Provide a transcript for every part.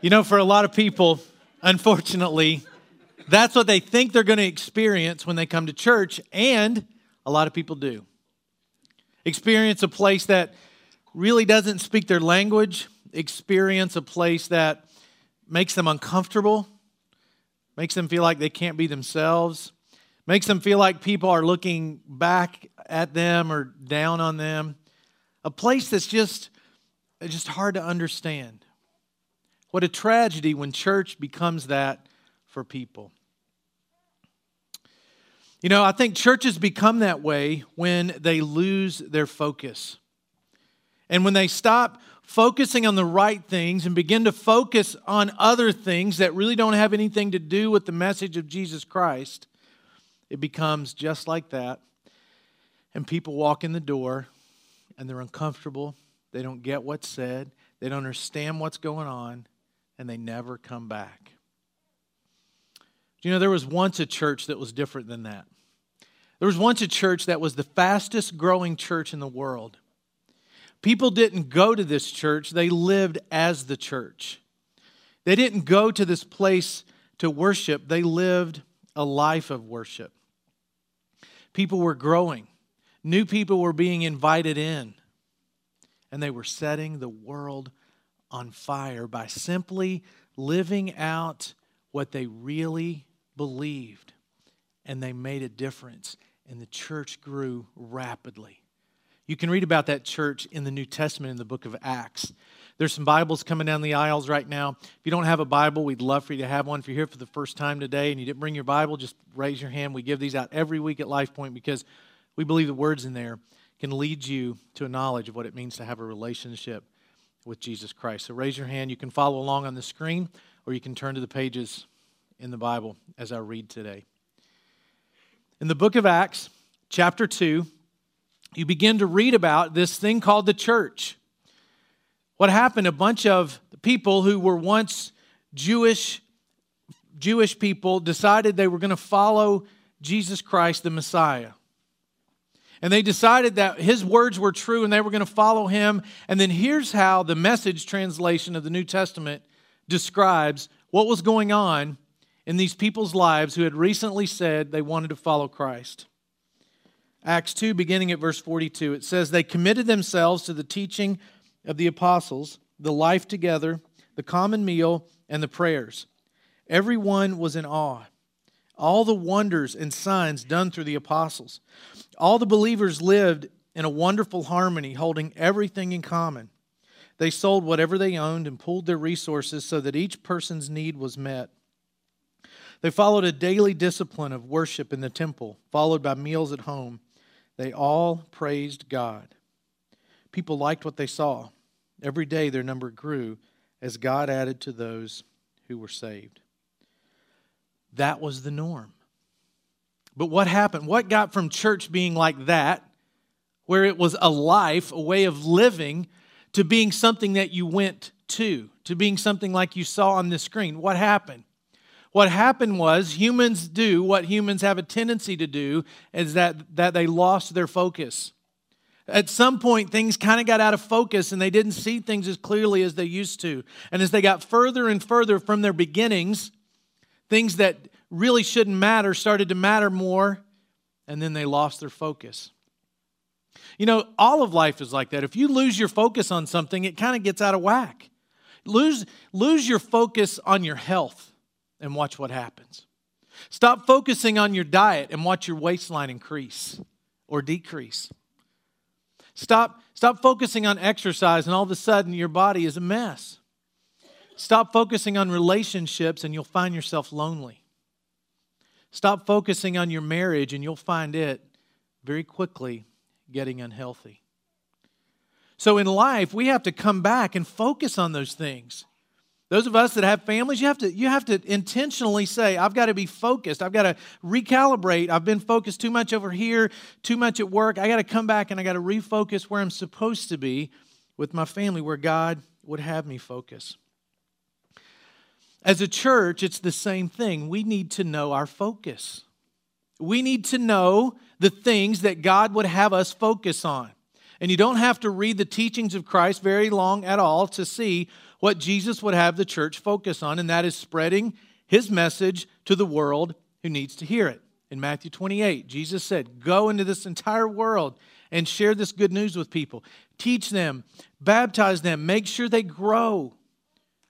You know, for a lot of people, unfortunately, that's what they think they're going to experience when they come to church, and a lot of people do. Experience a place that really doesn't speak their language, experience a place that makes them uncomfortable, makes them feel like they can't be themselves, makes them feel like people are looking back at them or down on them. A place that's just, just hard to understand. What a tragedy when church becomes that for people. You know, I think churches become that way when they lose their focus. And when they stop focusing on the right things and begin to focus on other things that really don't have anything to do with the message of Jesus Christ, it becomes just like that. And people walk in the door and they're uncomfortable. They don't get what's said. They don't understand what's going on and they never come back. Do You know, there was once a church that was different than that. There was once a church that was the fastest growing church in the world. People didn't go to this church, they lived as the church. They didn't go to this place to worship, they lived a life of worship. People were growing, new people were being invited in, and they were setting the world on fire by simply living out what they really believed. And they made a difference, and the church grew rapidly. You can read about that church in the New Testament in the book of Acts. There's some Bibles coming down the aisles right now. If you don't have a Bible, we'd love for you to have one. If you're here for the first time today and you didn't bring your Bible, just raise your hand. We give these out every week at Life Point because we believe the words in there can lead you to a knowledge of what it means to have a relationship with Jesus Christ. So raise your hand. You can follow along on the screen, or you can turn to the pages in the Bible as I read today. In the book of Acts, chapter 2, you begin to read about this thing called the church. What happened? A bunch of people who were once Jewish Jewish people decided they were going to follow Jesus Christ the Messiah. And they decided that his words were true and they were going to follow him. And then here's how the message translation of the New Testament describes what was going on in these people's lives who had recently said they wanted to follow Christ. Acts 2, beginning at verse 42, it says, They committed themselves to the teaching of the apostles, the life together, the common meal, and the prayers. Everyone was in awe. All the wonders and signs done through the apostles. All the believers lived in a wonderful harmony, holding everything in common. They sold whatever they owned and pooled their resources so that each person's need was met. They followed a daily discipline of worship in the temple, followed by meals at home. They all praised God. People liked what they saw. Every day their number grew as God added to those who were saved. That was the norm. But what happened? What got from church being like that, where it was a life, a way of living, to being something that you went to, to being something like you saw on the screen? What happened? What happened was humans do what humans have a tendency to do is that, that they lost their focus. At some point, things kind of got out of focus and they didn't see things as clearly as they used to. And as they got further and further from their beginnings, things that really shouldn't matter started to matter more, and then they lost their focus. You know, all of life is like that. If you lose your focus on something, it kind of gets out of whack. Lose, lose your focus on your health and watch what happens. Stop focusing on your diet and watch your waistline increase or decrease. Stop, stop focusing on exercise, and all of a sudden your body is a mess. Stop focusing on relationships, and you'll find yourself lonely. Stop focusing on your marriage, and you'll find it very quickly getting unhealthy. So, in life, we have to come back and focus on those things. Those of us that have families, you have to, you have to intentionally say, I've got to be focused. I've got to recalibrate. I've been focused too much over here, too much at work. I got to come back and I got to refocus where I'm supposed to be with my family, where God would have me focus. As a church, it's the same thing. We need to know our focus. We need to know the things that God would have us focus on. And you don't have to read the teachings of Christ very long at all to see what Jesus would have the church focus on, and that is spreading his message to the world who needs to hear it. In Matthew 28, Jesus said, Go into this entire world and share this good news with people. Teach them, baptize them, make sure they grow,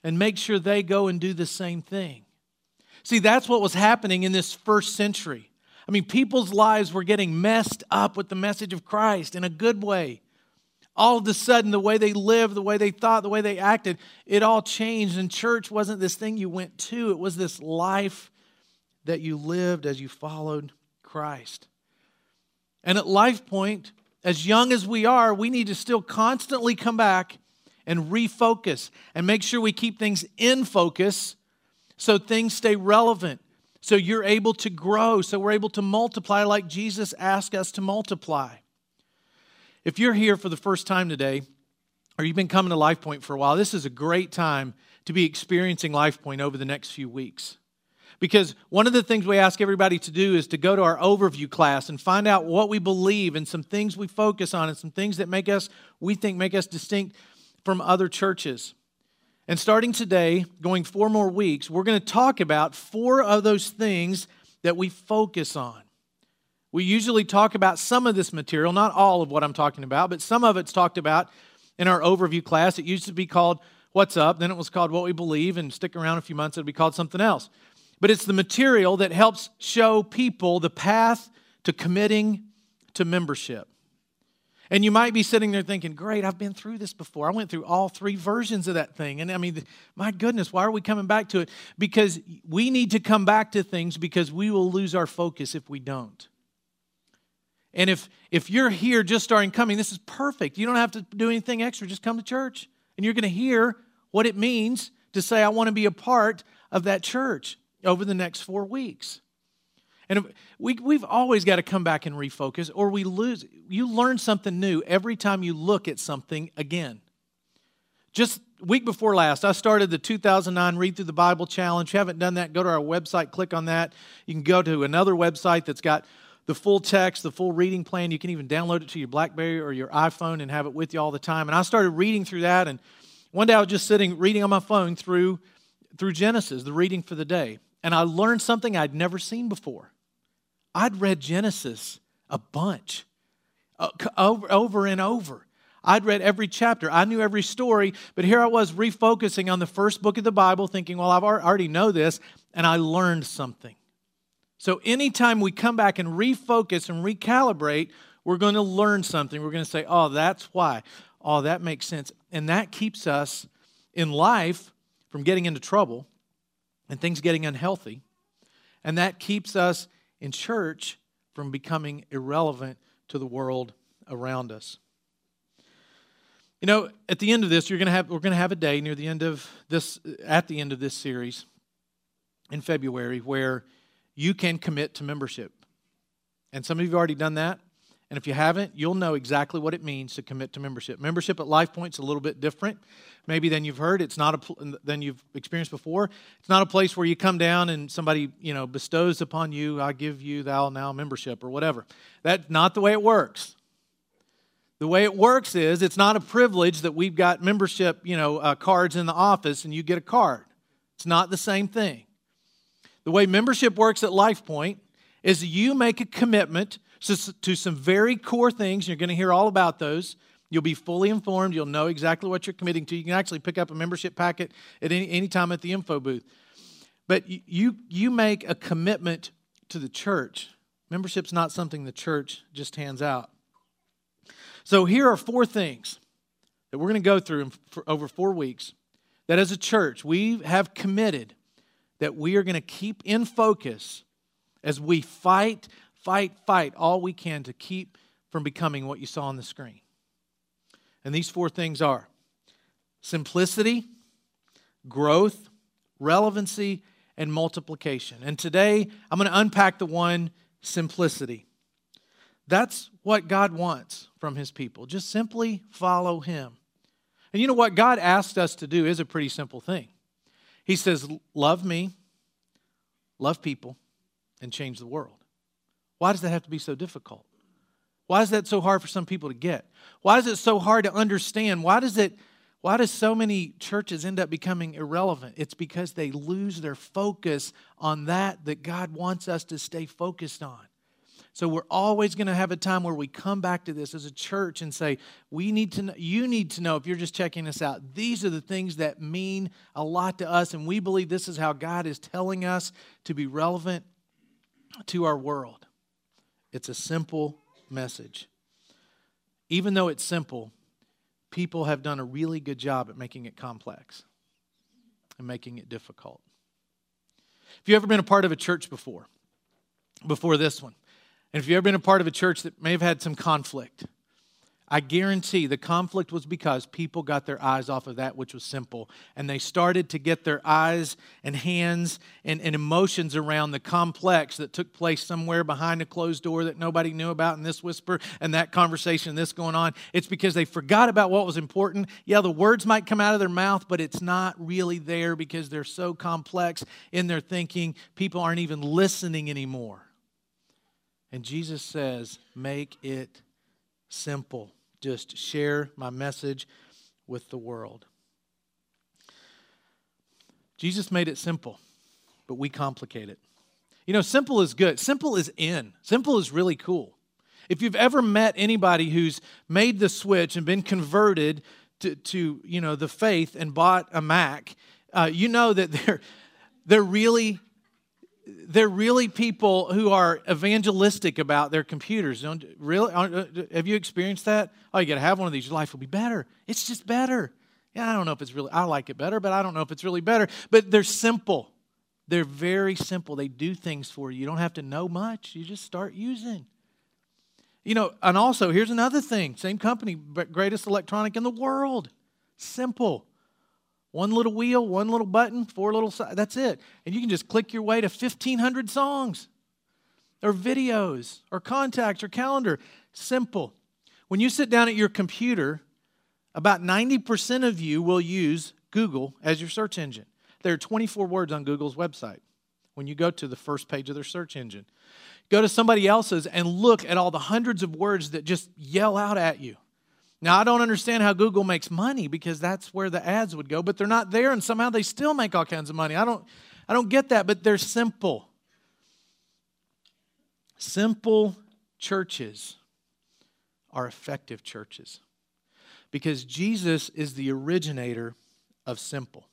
and make sure they go and do the same thing. See, that's what was happening in this first century. I mean, people's lives were getting messed up with the message of Christ in a good way. All of a sudden, the way they lived, the way they thought, the way they acted, it all changed. And church wasn't this thing you went to, it was this life that you lived as you followed Christ. And at Life Point, as young as we are, we need to still constantly come back and refocus and make sure we keep things in focus so things stay relevant, so you're able to grow, so we're able to multiply like Jesus asked us to multiply. If you're here for the first time today, or you've been coming to Life Point for a while, this is a great time to be experiencing Life Point over the next few weeks. Because one of the things we ask everybody to do is to go to our overview class and find out what we believe and some things we focus on and some things that make us, we think, make us distinct from other churches. And starting today, going four more weeks, we're going to talk about four of those things that we focus on. We usually talk about some of this material, not all of what I'm talking about, but some of it's talked about in our overview class. It used to be called What's Up, then it was called What We Believe, and stick around a few months, it'll be called something else but it's the material that helps show people the path to committing to membership. And you might be sitting there thinking, great, I've been through this before. I went through all three versions of that thing. And I mean, my goodness, why are we coming back to it? Because we need to come back to things because we will lose our focus if we don't. And if, if you're here just starting coming, this is perfect. You don't have to do anything extra. Just come to church. And you're going to hear what it means to say, I want to be a part of that church over the next four weeks. And we, we've always got to come back and refocus, or we lose. You learn something new every time you look at something again. Just week before last, I started the 2009 Read Through the Bible Challenge. If you haven't done that, go to our website, click on that. You can go to another website that's got the full text, the full reading plan. You can even download it to your Blackberry or your iPhone and have it with you all the time. And I started reading through that, and one day I was just sitting reading on my phone through, through Genesis, the reading for the day and I learned something I'd never seen before. I'd read Genesis a bunch, uh, over, over and over. I'd read every chapter. I knew every story, but here I was refocusing on the first book of the Bible, thinking, well, I already know this, and I learned something. So anytime we come back and refocus and recalibrate, we're going to learn something. We're going to say, oh, that's why. Oh, that makes sense. And that keeps us in life from getting into trouble and things getting unhealthy. And that keeps us in church from becoming irrelevant to the world around us. You know, at the end of this, you're to have we're going to have a day near the end of this at the end of this series in February where you can commit to membership. And some of you have already done that. And if you haven't, you'll know exactly what it means to commit to membership. Membership at Life Point's a little bit different, maybe than you've heard. It's not a than you've experienced before. It's not a place where you come down and somebody you know bestows upon you, "I give you thou now membership" or whatever. That's not the way it works. The way it works is it's not a privilege that we've got membership you know uh, cards in the office and you get a card. It's not the same thing. The way membership works at Life Point is you make a commitment to some very core things. You're going to hear all about those. You'll be fully informed. You'll know exactly what you're committing to. You can actually pick up a membership packet at any, any time at the info booth. But you, you make a commitment to the church. Membership's not something the church just hands out. So here are four things that we're going to go through for over four weeks that as a church we have committed that we are going to keep in focus as we fight fight, fight all we can to keep from becoming what you saw on the screen. And these four things are simplicity, growth, relevancy, and multiplication. And today, I'm going to unpack the one simplicity. That's what God wants from his people. Just simply follow him. And you know what? God asked us to do is a pretty simple thing. He says, Love me, love people, and change the world. Why does that have to be so difficult? Why is that so hard for some people to get? Why is it so hard to understand? Why does it why does so many churches end up becoming irrelevant? It's because they lose their focus on that that God wants us to stay focused on. So we're always going to have a time where we come back to this as a church and say, we need to know, you need to know if you're just checking us out, these are the things that mean a lot to us and we believe this is how God is telling us to be relevant to our world. It's a simple message. Even though it's simple, people have done a really good job at making it complex and making it difficult. If you've ever been a part of a church before, before this one, and if you've ever been a part of a church that may have had some conflict, I guarantee the conflict was because people got their eyes off of that which was simple. And they started to get their eyes and hands and, and, emotions around the complex that took place somewhere behind a closed door that nobody knew about, and this whisper and that conversation, this going on. It's because they forgot about what was important. Yeah, the words might come out of their mouth, but it's not really there because they're so complex in their thinking. People aren't even listening anymore. And Jesus says, make it simple just share my message with the world. Jesus made it simple, but we complicate it. You know, simple is good. Simple is in. Simple is really cool. If you've ever met anybody who's made the switch and been converted to, to you know, the faith and bought a Mac, uh, you know that they're, they're really they're really people who are evangelistic about their computers. Don't really uh, have you experienced that? Oh, you got to have one of these. Your life will be better. It's just better. Yeah, I don't know if it's really. I like it better, but I don't know if it's really better. But they're simple. They're very simple. They do things for you. You don't have to know much. You just start using. You know, and also here's another thing. Same company, but greatest electronic in the world. Simple. One little wheel, one little button, four little, that's it. And you can just click your way to 1,500 songs or videos or contacts or calendar. Simple. When you sit down at your computer, about 90% of you will use Google as your search engine. There are 24 words on Google's website when you go to the first page of their search engine. Go to somebody else's and look at all the hundreds of words that just yell out at you. Now, I don't understand how Google makes money because that's where the ads would go, but they're not there and somehow they still make all kinds of money. I don't, I don't get that, but they're simple. Simple churches are effective churches because Jesus is the originator of simple.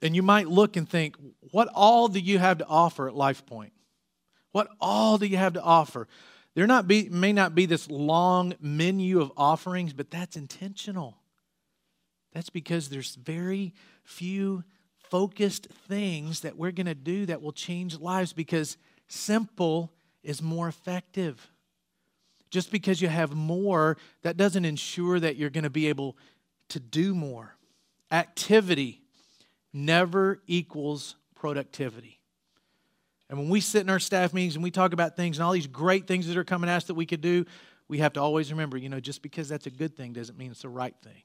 And you might look and think, what all do you have to offer at Life Point? What all do you have to offer? There not be, may not be this long menu of offerings, but that's intentional. That's because there's very few focused things that we're going to do that will change lives because simple is more effective. Just because you have more, that doesn't ensure that you're going to be able to do more. Activity never equals productivity. And when we sit in our staff meetings and we talk about things and all these great things that are coming at us that we could do, we have to always remember, you know, just because that's a good thing doesn't mean it's the right thing.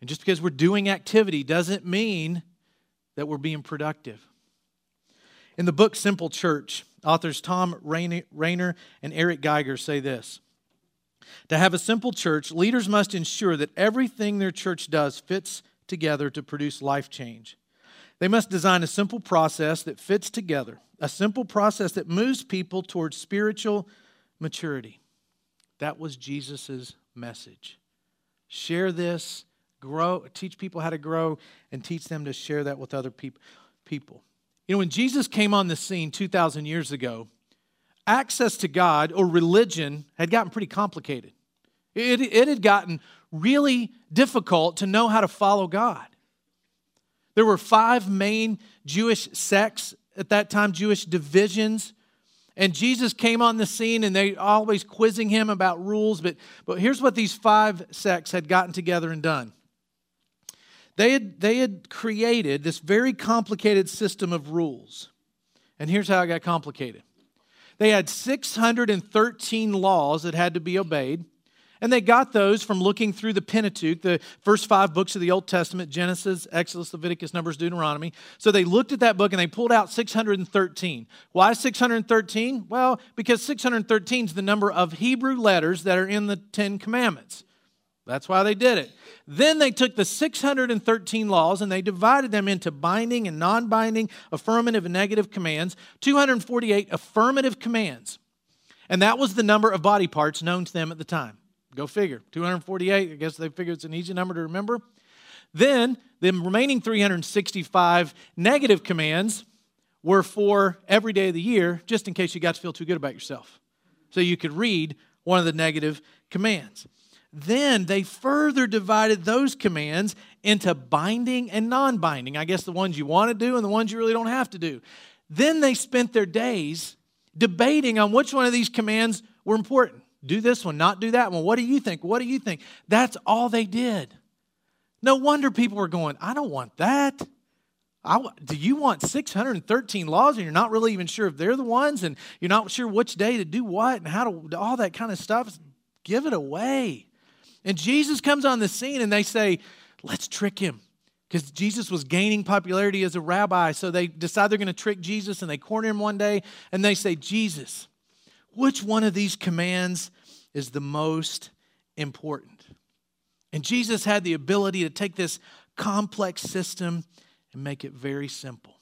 And just because we're doing activity doesn't mean that we're being productive. In the book Simple Church, authors Thom Rainer and Eric Geiger say this To have a simple church, leaders must ensure that everything their church does fits together to produce life change. They must design a simple process that fits together, a simple process that moves people towards spiritual maturity. That was Jesus' message. Share this, grow, teach people how to grow, and teach them to share that with other people. You know, when Jesus came on the scene 2,000 years ago, access to God or religion had gotten pretty complicated. It, it had gotten really difficult to know how to follow God. There were five main Jewish sects at that time, Jewish divisions. And Jesus came on the scene and they always quizzing him about rules. But, but here's what these five sects had gotten together and done. They had, they had created this very complicated system of rules. And here's how it got complicated. They had 613 laws that had to be obeyed, And they got those from looking through the Pentateuch, the first five books of the Old Testament Genesis, Exodus, Leviticus, Numbers, Deuteronomy. So they looked at that book and they pulled out 613. Why 613? Well, because 613 is the number of Hebrew letters that are in the Ten Commandments. That's why they did it. Then they took the 613 laws and they divided them into binding and non binding, affirmative and negative commands, 248 affirmative commands. And that was the number of body parts known to them at the time. Go figure. 248, I guess they figure it's an easy number to remember. Then the remaining 365 negative commands were for every day of the year, just in case you got to feel too good about yourself. So you could read one of the negative commands. Then they further divided those commands into binding and non binding. I guess the ones you want to do and the ones you really don't have to do. Then they spent their days debating on which one of these commands were important do this one, not do that one. What do you think? What do you think? That's all they did. No wonder people were going, I don't want that. I, do you want 613 laws and you're not really even sure if they're the ones and you're not sure which day to do what and how to, all that kind of stuff? Give it away. And Jesus comes on the scene and they say, let's trick him. Because Jesus was gaining popularity as a rabbi. So they decide they're going to trick Jesus and they corner him one day and they say, Jesus, which one of these commands is the most important? And Jesus had the ability to take this complex system and make it very simple.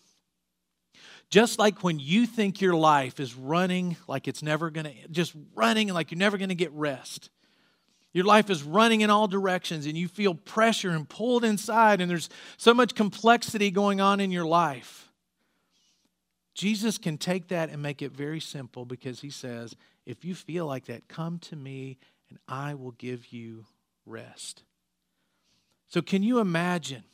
Just like when you think your life is running like it's never going to, just running like you're never going to get rest. Your life is running in all directions and you feel pressure and pulled inside, and there's so much complexity going on in your life. Jesus can take that and make it very simple because he says, if you feel like that, come to me and I will give you rest. So, can you imagine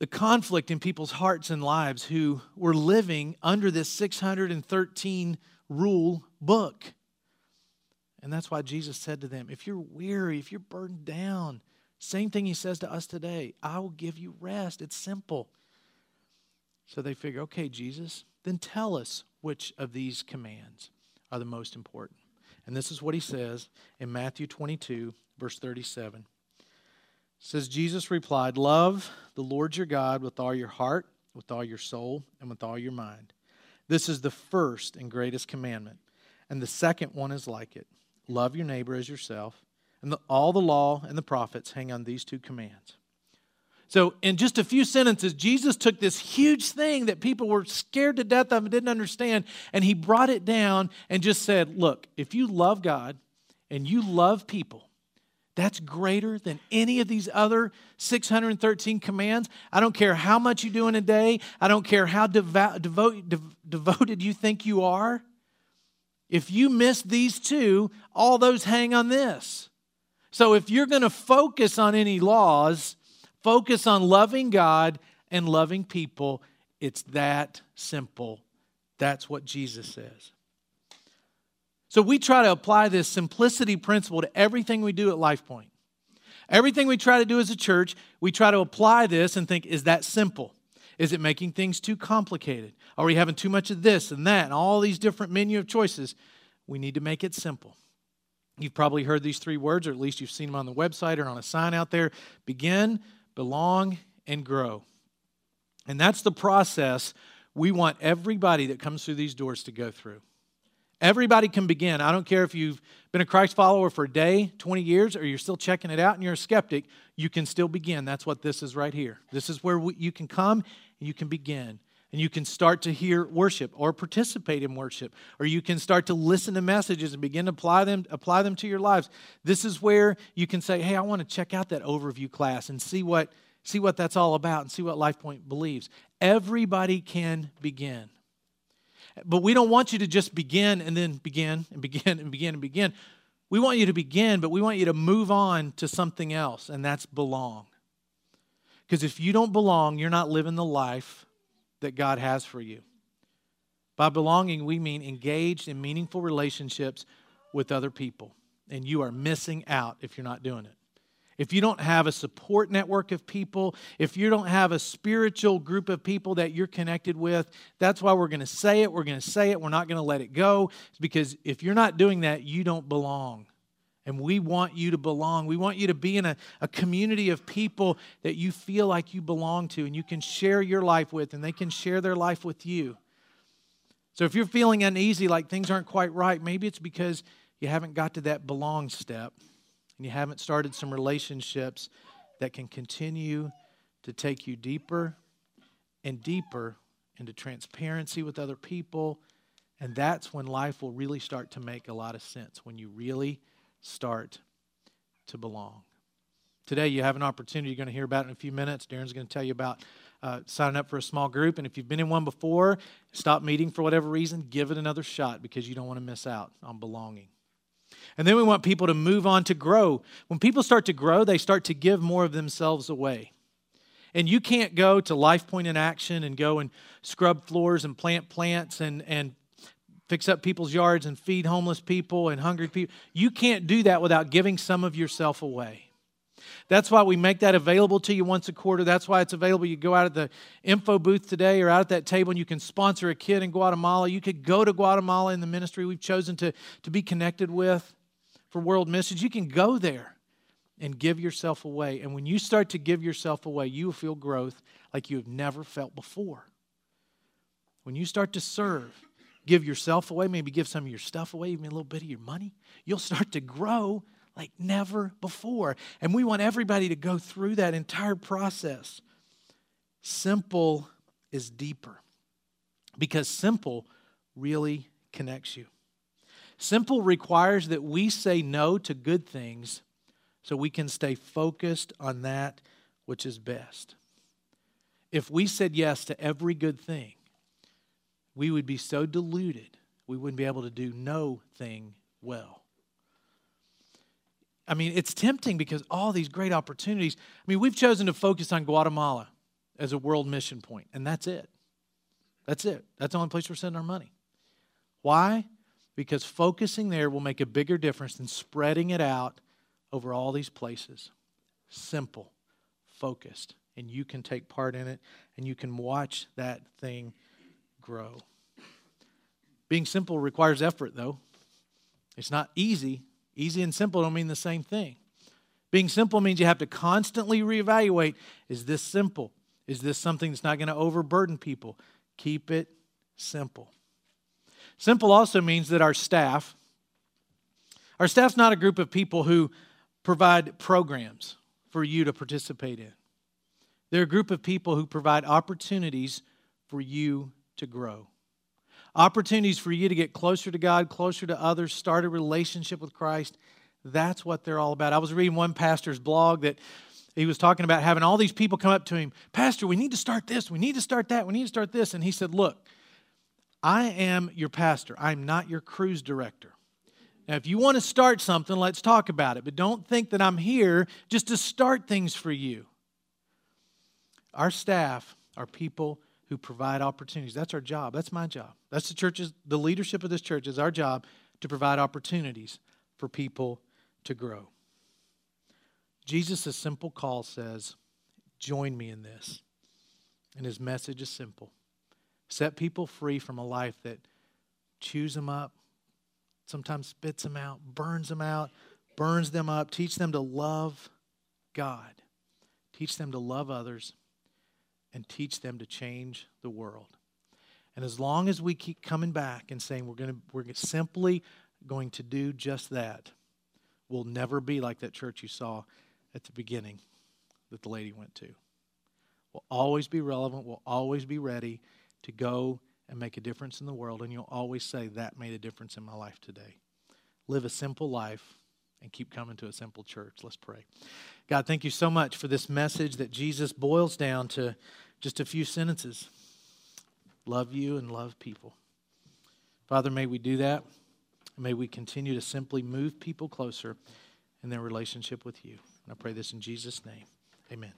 the conflict in people's hearts and lives who were living under this 613 rule book? And that's why Jesus said to them, if you're weary, if you're burdened down, same thing he says to us today I will give you rest. It's simple. So they figure, okay, Jesus, then tell us which of these commands are the most important. And this is what he says in Matthew 22, verse 37. It says, Jesus replied, Love the Lord your God with all your heart, with all your soul, and with all your mind. This is the first and greatest commandment. And the second one is like it love your neighbor as yourself. And the, all the law and the prophets hang on these two commands. So, in just a few sentences, Jesus took this huge thing that people were scared to death of and didn't understand, and he brought it down and just said, Look, if you love God and you love people, that's greater than any of these other 613 commands. I don't care how much you do in a day, I don't care how devoted you think you are. If you miss these two, all those hang on this. So, if you're going to focus on any laws, Focus on loving God and loving people. It's that simple. That's what Jesus says. So we try to apply this simplicity principle to everything we do at LifePoint. Everything we try to do as a church, we try to apply this and think, is that simple? Is it making things too complicated? Are we having too much of this and that and all these different menu of choices? We need to make it simple. You've probably heard these three words, or at least you've seen them on the website or on a sign out there. Begin, belong, and grow. And that's the process we want everybody that comes through these doors to go through. Everybody can begin. I don't care if you've been a Christ follower for a day, 20 years, or you're still checking it out and you're a skeptic, you can still begin. That's what this is right here. This is where we, you can come and you can begin. And you can start to hear worship or participate in worship, or you can start to listen to messages and begin to apply them, apply them to your lives. This is where you can say, Hey, I want to check out that overview class and see what, see what that's all about and see what LifePoint believes. Everybody can begin. But we don't want you to just begin and then begin and begin and begin and begin. We want you to begin, but we want you to move on to something else, and that's belong. Because if you don't belong, you're not living the life that God has for you. By belonging, we mean engaged in meaningful relationships with other people. And you are missing out if you're not doing it. If you don't have a support network of people, if you don't have a spiritual group of people that you're connected with, that's why we're going to say it. We're going to say it. We're not going to let it go. It's because if you're not doing that, you don't belong. And we want you to belong. We want you to be in a, a community of people that you feel like you belong to and you can share your life with, and they can share their life with you. So if you're feeling uneasy, like things aren't quite right, maybe it's because you haven't got to that belong step and you haven't started some relationships that can continue to take you deeper and deeper into transparency with other people. And that's when life will really start to make a lot of sense, when you really start to belong. Today, you have an opportunity you're going to hear about in a few minutes. Darren's going to tell you about uh, signing up for a small group. And if you've been in one before, stop meeting for whatever reason, give it another shot because you don't want to miss out on belonging. And then we want people to move on to grow. When people start to grow, they start to give more of themselves away. And you can't go to Life Point in Action and go and scrub floors and plant plants and, and fix up people's yards and feed homeless people and hungry people. You can't do that without giving some of yourself away. That's why we make that available to you once a quarter. That's why it's available. You go out at the info booth today or out at that table and you can sponsor a kid in Guatemala. You could go to Guatemala in the ministry we've chosen to, to be connected with for World Missions. You can go there and give yourself away. And when you start to give yourself away, you will feel growth like you have never felt before. When you start to serve, give yourself away, maybe give some of your stuff away, even a little bit of your money, you'll start to grow like never before. And we want everybody to go through that entire process. Simple is deeper because simple really connects you. Simple requires that we say no to good things so we can stay focused on that which is best. If we said yes to every good thing, we would be so deluded we wouldn't be able to do no thing well. I mean, it's tempting because all these great opportunities. I mean, we've chosen to focus on Guatemala as a world mission point, and that's it. That's it. That's the only place we're sending our money. Why? Because focusing there will make a bigger difference than spreading it out over all these places. Simple, focused, and you can take part in it and you can watch that thing grow. Being simple requires effort, though. It's not easy, Easy and simple don't mean the same thing. Being simple means you have to constantly reevaluate is this simple? Is this something that's not going to overburden people? Keep it simple. Simple also means that our staff, our staff's not a group of people who provide programs for you to participate in. They're a group of people who provide opportunities for you to grow opportunities for you to get closer to God, closer to others, start a relationship with Christ. That's what they're all about. I was reading one pastor's blog that he was talking about having all these people come up to him, Pastor, we need to start this, we need to start that, we need to start this. And he said, Look, I am your pastor, I'm not your cruise director. Now, if you want to start something, let's talk about it. But don't think that I'm here just to start things for you. Our staff are people who provide opportunities. That's our job. That's my job. That's the church's, the leadership of this church is our job to provide opportunities for people to grow. Jesus' simple call says, Join me in this. And his message is simple set people free from a life that chews them up, sometimes spits them out, burns them out, burns them up. Teach them to love God, teach them to love others and teach them to change the world. And as long as we keep coming back and saying we're going to we're simply going to do just that, we'll never be like that church you saw at the beginning that the lady went to. We'll always be relevant, we'll always be ready to go and make a difference in the world and you'll always say that made a difference in my life today. Live a simple life and keep coming to a simple church. Let's pray. God, thank you so much for this message that Jesus boils down to just a few sentences love you and love people. Father, may we do that. May we continue to simply move people closer in their relationship with you. And I pray this in Jesus' name. Amen.